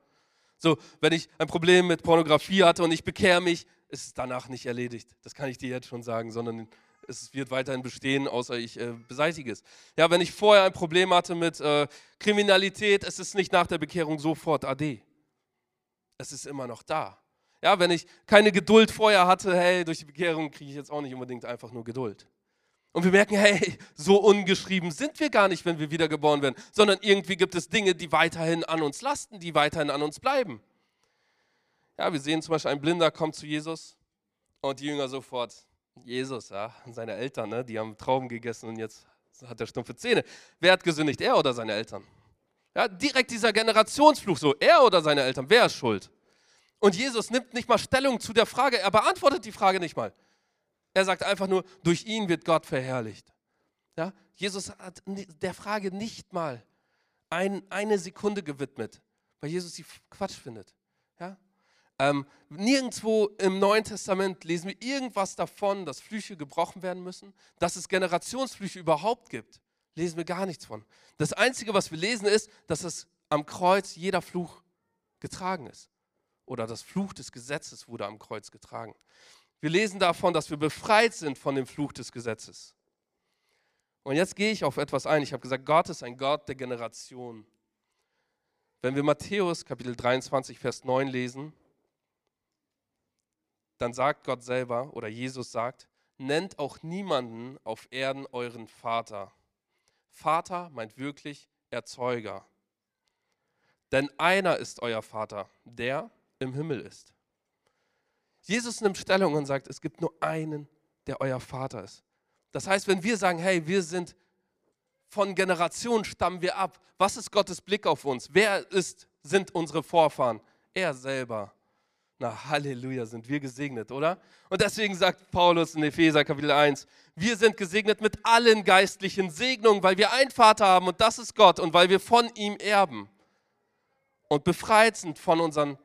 So, wenn ich ein Problem mit Pornografie hatte und ich bekehre mich, ist es danach nicht erledigt. Das kann ich dir jetzt schon sagen, sondern es wird weiterhin bestehen, außer ich äh, beseitige es. Ja, wenn ich vorher ein Problem hatte mit äh, Kriminalität, es ist nicht nach der Bekehrung sofort AD. Es ist immer noch da. Ja, wenn ich keine Geduld vorher hatte, hey, durch die Bekehrung kriege ich jetzt auch nicht unbedingt einfach nur Geduld. Und wir merken, hey, so ungeschrieben sind wir gar nicht, wenn wir wiedergeboren werden, sondern irgendwie gibt es Dinge, die weiterhin an uns lasten, die weiterhin an uns bleiben. Ja, wir sehen zum Beispiel, ein Blinder kommt zu Jesus und die Jünger sofort, Jesus, ja, seine Eltern, ne, die haben Trauben gegessen und jetzt hat er stumpfe Zähne. Wer hat gesündigt, er oder seine Eltern? Ja, direkt dieser Generationsfluch, so, er oder seine Eltern, wer ist schuld? Und Jesus nimmt nicht mal Stellung zu der Frage, er beantwortet die Frage nicht mal. Er sagt einfach nur, durch ihn wird Gott verherrlicht. Ja? Jesus hat der Frage nicht mal ein, eine Sekunde gewidmet, weil Jesus sie Quatsch findet. Ja? Ähm, nirgendwo im Neuen Testament lesen wir irgendwas davon, dass Flüche gebrochen werden müssen, dass es Generationsflüche überhaupt gibt. Lesen wir gar nichts von. Das Einzige, was wir lesen, ist, dass es am Kreuz jeder Fluch getragen ist. Oder das Fluch des Gesetzes wurde am Kreuz getragen. Wir lesen davon, dass wir befreit sind von dem Fluch des Gesetzes. Und jetzt gehe ich auf etwas ein. Ich habe gesagt, Gott ist ein Gott der Generation. Wenn wir Matthäus Kapitel 23, Vers 9 lesen, dann sagt Gott selber oder Jesus sagt, nennt auch niemanden auf Erden euren Vater. Vater meint wirklich Erzeuger. Denn einer ist euer Vater, der im Himmel ist. Jesus nimmt Stellung und sagt, es gibt nur einen, der euer Vater ist. Das heißt, wenn wir sagen, hey, wir sind von Generationen stammen wir ab. Was ist Gottes Blick auf uns? Wer ist, sind unsere Vorfahren? Er selber. Na, Halleluja, sind wir gesegnet, oder? Und deswegen sagt Paulus in Epheser Kapitel 1, wir sind gesegnet mit allen geistlichen Segnungen, weil wir einen Vater haben und das ist Gott und weil wir von ihm erben und befreit sind von unseren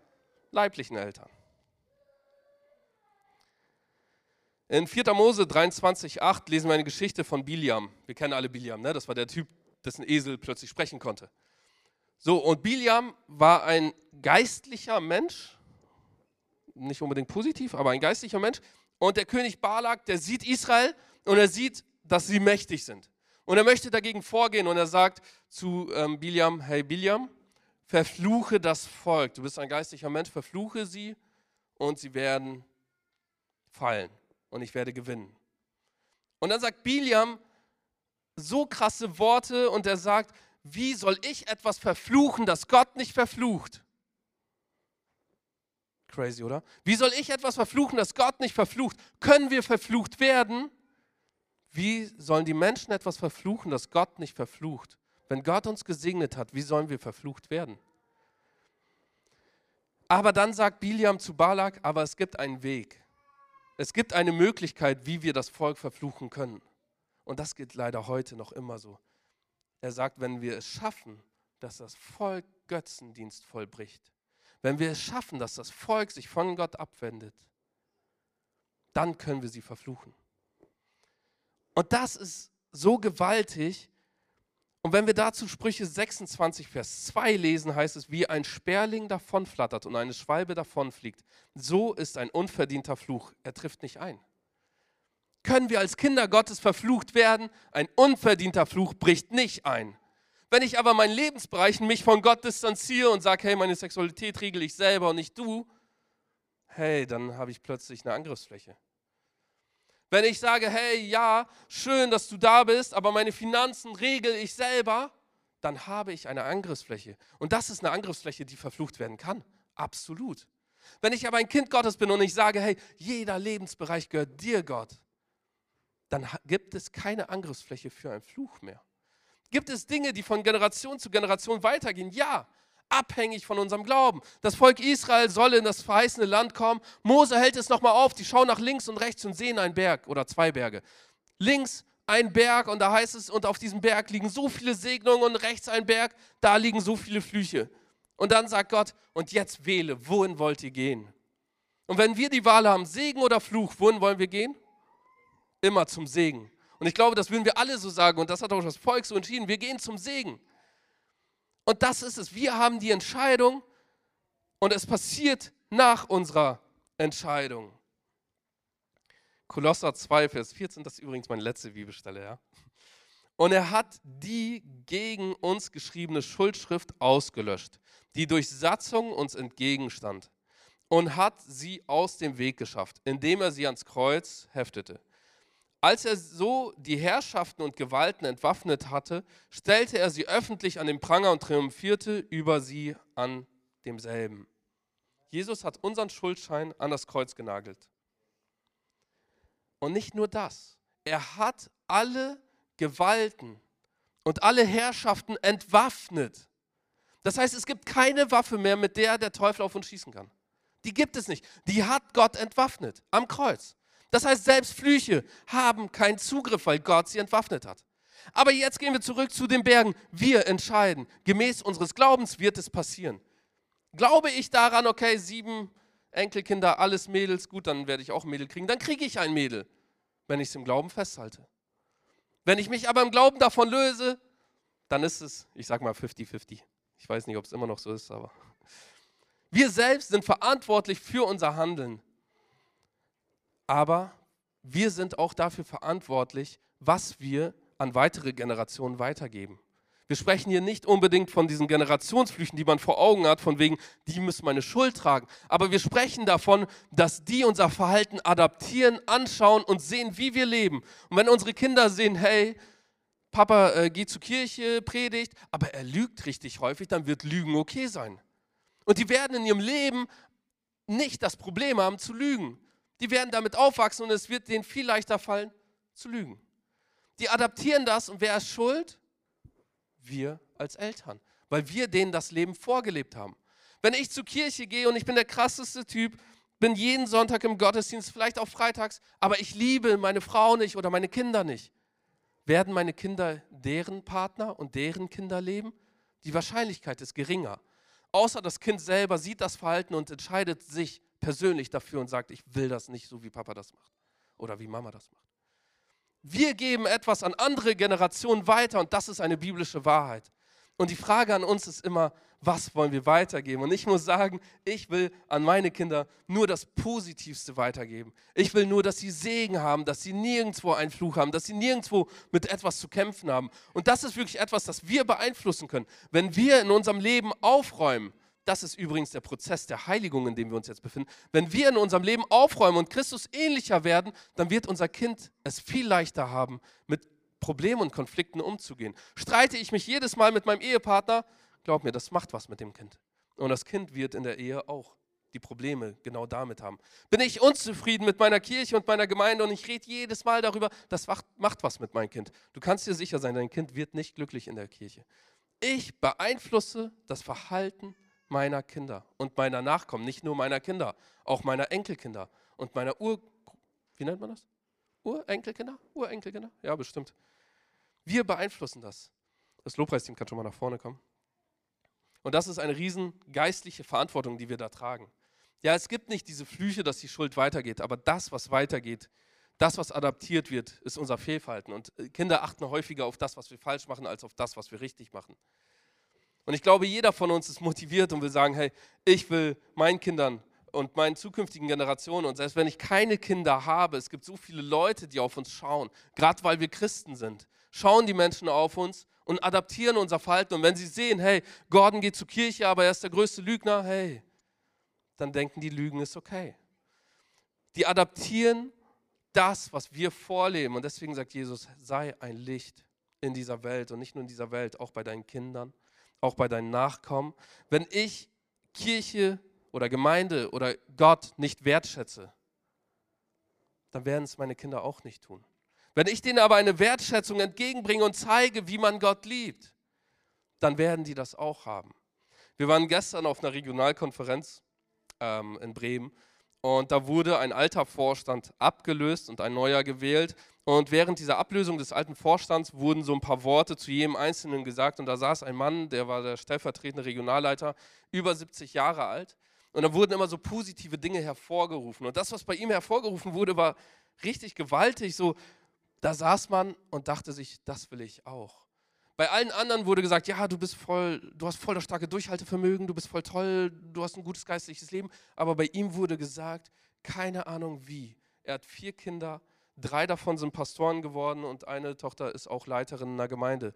leiblichen Eltern. In 4. Mose 23,8 lesen wir eine Geschichte von Biliam. Wir kennen alle Biliam, ne? das war der Typ, dessen Esel plötzlich sprechen konnte. So, und Biliam war ein geistlicher Mensch, nicht unbedingt positiv, aber ein geistlicher Mensch. Und der König Balak, der sieht Israel und er sieht, dass sie mächtig sind. Und er möchte dagegen vorgehen und er sagt zu ähm, Biliam, hey Biliam, verfluche das Volk. Du bist ein geistlicher Mensch, verfluche sie und sie werden fallen und ich werde gewinnen. Und dann sagt Biliam so krasse Worte und er sagt, wie soll ich etwas verfluchen, das Gott nicht verflucht? Crazy, oder? Wie soll ich etwas verfluchen, das Gott nicht verflucht? Können wir verflucht werden? Wie sollen die Menschen etwas verfluchen, das Gott nicht verflucht? Wenn Gott uns gesegnet hat, wie sollen wir verflucht werden? Aber dann sagt Biliam zu Balak, aber es gibt einen Weg. Es gibt eine Möglichkeit, wie wir das Volk verfluchen können. Und das geht leider heute noch immer so. Er sagt, wenn wir es schaffen, dass das Volk Götzendienst vollbricht, wenn wir es schaffen, dass das Volk sich von Gott abwendet, dann können wir sie verfluchen. Und das ist so gewaltig, und wenn wir dazu Sprüche 26, Vers 2 lesen, heißt es, wie ein Sperling davonflattert und eine Schwalbe davonfliegt, so ist ein unverdienter Fluch. Er trifft nicht ein. Können wir als Kinder Gottes verflucht werden? Ein unverdienter Fluch bricht nicht ein. Wenn ich aber meinen Lebensbereichen mich von Gott distanziere und sage, hey, meine Sexualität regle ich selber und nicht du, hey, dann habe ich plötzlich eine Angriffsfläche. Wenn ich sage, hey, ja, schön, dass du da bist, aber meine Finanzen regel ich selber, dann habe ich eine Angriffsfläche. Und das ist eine Angriffsfläche, die verflucht werden kann. Absolut. Wenn ich aber ein Kind Gottes bin und ich sage, hey, jeder Lebensbereich gehört dir, Gott, dann gibt es keine Angriffsfläche für einen Fluch mehr. Gibt es Dinge, die von Generation zu Generation weitergehen? Ja, abhängig von unserem Glauben. Das Volk Israel soll in das verheißene Land kommen. Mose hält es nochmal auf. Die schauen nach links und rechts und sehen einen Berg oder zwei Berge. Links ein Berg und da heißt es, und auf diesem Berg liegen so viele Segnungen und rechts ein Berg, da liegen so viele Flüche. Und dann sagt Gott, und jetzt wähle, wohin wollt ihr gehen? Und wenn wir die Wahl haben, Segen oder Fluch, wohin wollen wir gehen? Immer zum Segen. Und ich glaube, das würden wir alle so sagen und das hat auch das Volk so entschieden. Wir gehen zum Segen. Und das ist es. Wir haben die Entscheidung und es passiert nach unserer Entscheidung. Kolosser 2, Vers 14, das ist übrigens meine letzte Bibelstelle, ja. Und er hat die gegen uns geschriebene Schuldschrift ausgelöscht, die durch Satzung uns entgegenstand, und hat sie aus dem Weg geschafft, indem er sie ans Kreuz heftete. Als er so die Herrschaften und Gewalten entwaffnet hatte, stellte er sie öffentlich an den Pranger und triumphierte über sie an demselben. Jesus hat unseren Schuldschein an das Kreuz genagelt. Und nicht nur das, er hat alle Gewalten und alle Herrschaften entwaffnet. Das heißt, es gibt keine Waffe mehr, mit der der Teufel auf uns schießen kann. Die gibt es nicht. Die hat Gott entwaffnet am Kreuz. Das heißt, selbst Flüche haben keinen Zugriff, weil Gott sie entwaffnet hat. Aber jetzt gehen wir zurück zu den Bergen. Wir entscheiden. Gemäß unseres Glaubens wird es passieren. Glaube ich daran, okay, sieben Enkelkinder, alles Mädels, gut, dann werde ich auch Mädel kriegen. Dann kriege ich ein Mädel, wenn ich es im Glauben festhalte. Wenn ich mich aber im Glauben davon löse, dann ist es, ich sage mal 50-50. Ich weiß nicht, ob es immer noch so ist, aber wir selbst sind verantwortlich für unser Handeln aber wir sind auch dafür verantwortlich, was wir an weitere Generationen weitergeben. Wir sprechen hier nicht unbedingt von diesen Generationsflüchen, die man vor Augen hat, von wegen, die müssen meine Schuld tragen. Aber wir sprechen davon, dass die unser Verhalten adaptieren, anschauen und sehen, wie wir leben. Und wenn unsere Kinder sehen, hey, Papa äh, geht zur Kirche, predigt, aber er lügt richtig häufig, dann wird Lügen okay sein. Und die werden in ihrem Leben nicht das Problem haben zu lügen, die werden damit aufwachsen und es wird denen viel leichter fallen, zu lügen. Die adaptieren das und wer ist schuld? Wir als Eltern, weil wir denen das Leben vorgelebt haben. Wenn ich zur Kirche gehe und ich bin der krasseste Typ, bin jeden Sonntag im Gottesdienst, vielleicht auch freitags, aber ich liebe meine Frau nicht oder meine Kinder nicht. Werden meine Kinder deren Partner und deren Kinder leben? Die Wahrscheinlichkeit ist geringer. Außer das Kind selber sieht das Verhalten und entscheidet sich persönlich dafür und sagt, ich will das nicht so, wie Papa das macht oder wie Mama das macht. Wir geben etwas an andere Generationen weiter und das ist eine biblische Wahrheit. Und die Frage an uns ist immer, was wollen wir weitergeben? Und ich muss sagen, ich will an meine Kinder nur das Positivste weitergeben. Ich will nur, dass sie Segen haben, dass sie nirgendwo einen Fluch haben, dass sie nirgendwo mit etwas zu kämpfen haben. Und das ist wirklich etwas, das wir beeinflussen können. Wenn wir in unserem Leben aufräumen, das ist übrigens der Prozess der Heiligung, in dem wir uns jetzt befinden. Wenn wir in unserem Leben aufräumen und Christus ähnlicher werden, dann wird unser Kind es viel leichter haben, mit Problemen und Konflikten umzugehen. Streite ich mich jedes Mal mit meinem Ehepartner, glaub mir, das macht was mit dem Kind. Und das Kind wird in der Ehe auch die Probleme genau damit haben. Bin ich unzufrieden mit meiner Kirche und meiner Gemeinde und ich rede jedes Mal darüber, das macht, macht was mit meinem Kind. Du kannst dir sicher sein, dein Kind wird nicht glücklich in der Kirche. Ich beeinflusse das Verhalten meiner Kinder und meiner Nachkommen, nicht nur meiner Kinder, auch meiner Enkelkinder und meiner Ur... Wie nennt man das? Urenkelkinder? Urenkelkinder? Ja, bestimmt. Wir beeinflussen das. Das Lobpreisteam kann schon mal nach vorne kommen. Und das ist eine riesen geistliche Verantwortung, die wir da tragen. Ja, es gibt nicht diese Flüche, dass die Schuld weitergeht, aber das, was weitergeht, das, was adaptiert wird, ist unser Fehlverhalten. Und äh, Kinder achten häufiger auf das, was wir falsch machen, als auf das, was wir richtig machen. Und ich glaube, jeder von uns ist motiviert und will sagen, hey, ich will meinen Kindern und meinen zukünftigen Generationen und selbst wenn ich keine Kinder habe, es gibt so viele Leute, die auf uns schauen, gerade weil wir Christen sind, schauen die Menschen auf uns und adaptieren unser Verhalten. Und wenn sie sehen, hey, Gordon geht zur Kirche, aber er ist der größte Lügner, hey, dann denken die, Lügen ist okay. Die adaptieren das, was wir vorleben. Und deswegen sagt Jesus, sei ein Licht in dieser Welt und nicht nur in dieser Welt, auch bei deinen Kindern, auch bei deinen Nachkommen. Wenn ich Kirche oder Gemeinde oder Gott nicht wertschätze, dann werden es meine Kinder auch nicht tun. Wenn ich denen aber eine Wertschätzung entgegenbringe und zeige, wie man Gott liebt, dann werden die das auch haben. Wir waren gestern auf einer Regionalkonferenz ähm, in Bremen und da wurde ein alter Vorstand abgelöst und ein neuer gewählt. Und während dieser Ablösung des alten Vorstands wurden so ein paar Worte zu jedem Einzelnen gesagt. Und da saß ein Mann, der war der stellvertretende Regionalleiter, über 70 Jahre alt. Und da wurden immer so positive Dinge hervorgerufen. Und das, was bei ihm hervorgerufen wurde, war richtig gewaltig. So, da saß man und dachte sich, das will ich auch. Bei allen anderen wurde gesagt, ja, du bist voll, du hast voll das starke Durchhaltevermögen, du bist voll toll, du hast ein gutes geistliches Leben. Aber bei ihm wurde gesagt, keine Ahnung wie. Er hat vier Kinder, drei davon sind Pastoren geworden und eine Tochter ist auch Leiterin einer Gemeinde.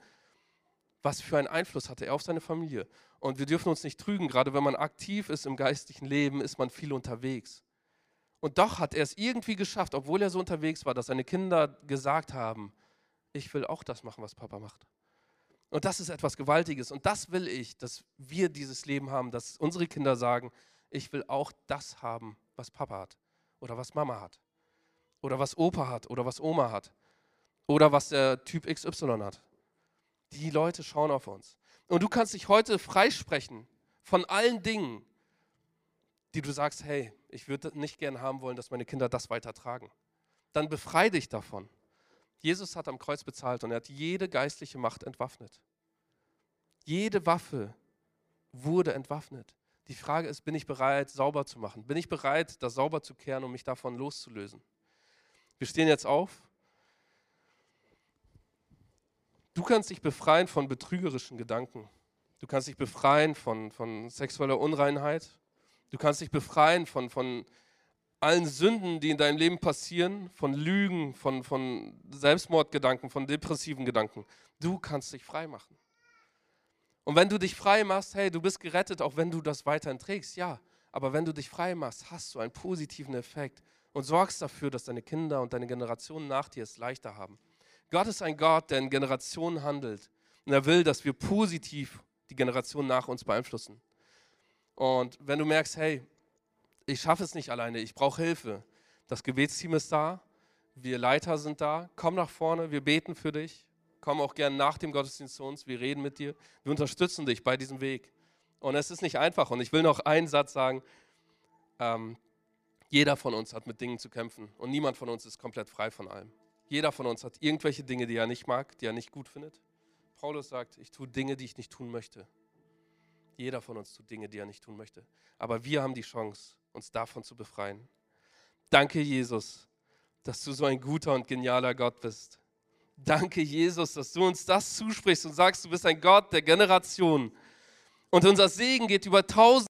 Was für einen Einfluss hatte er auf seine Familie? Und wir dürfen uns nicht trügen, gerade wenn man aktiv ist im geistlichen Leben, ist man viel unterwegs. Und doch hat er es irgendwie geschafft, obwohl er so unterwegs war, dass seine Kinder gesagt haben, ich will auch das machen, was Papa macht. Und das ist etwas Gewaltiges. Und das will ich, dass wir dieses Leben haben, dass unsere Kinder sagen, ich will auch das haben, was Papa hat oder was Mama hat oder was Opa hat oder was Oma hat oder was der Typ XY hat. Die Leute schauen auf uns. Und du kannst dich heute freisprechen von allen Dingen, die du sagst, hey, ich würde nicht gern haben wollen, dass meine Kinder das weitertragen. Dann befreie dich davon. Jesus hat am Kreuz bezahlt und er hat jede geistliche Macht entwaffnet. Jede Waffe wurde entwaffnet. Die Frage ist, bin ich bereit, sauber zu machen? Bin ich bereit, das sauber zu kehren, um mich davon loszulösen? Wir stehen jetzt auf. Du kannst dich befreien von betrügerischen Gedanken. Du kannst dich befreien von, von sexueller Unreinheit. Du kannst dich befreien von, von allen Sünden, die in deinem Leben passieren, von Lügen, von, von Selbstmordgedanken, von depressiven Gedanken. Du kannst dich frei machen. Und wenn du dich frei machst, hey, du bist gerettet, auch wenn du das weiterhin trägst, ja. Aber wenn du dich frei machst, hast du einen positiven Effekt und sorgst dafür, dass deine Kinder und deine Generationen nach dir es leichter haben. Gott ist ein Gott, der in Generationen handelt. Und er will, dass wir positiv die Generationen nach uns beeinflussen. Und wenn du merkst, hey, ich schaffe es nicht alleine, ich brauche Hilfe, das Gebetsteam ist da. Wir Leiter sind da. Komm nach vorne, wir beten für dich. Komm auch gern nach dem Gottesdienst zu uns. Wir reden mit dir. Wir unterstützen dich bei diesem Weg. Und es ist nicht einfach. Und ich will noch einen Satz sagen. Ähm, jeder von uns hat mit Dingen zu kämpfen. Und niemand von uns ist komplett frei von allem. Jeder von uns hat irgendwelche Dinge, die er nicht mag, die er nicht gut findet. Paulus sagt, ich tue Dinge, die ich nicht tun möchte. Jeder von uns tut Dinge, die er nicht tun möchte. Aber wir haben die Chance, uns davon zu befreien. Danke, Jesus, dass du so ein guter und genialer Gott bist. Danke, Jesus, dass du uns das zusprichst und sagst, du bist ein Gott der Generation. Und unser Segen geht über tausend.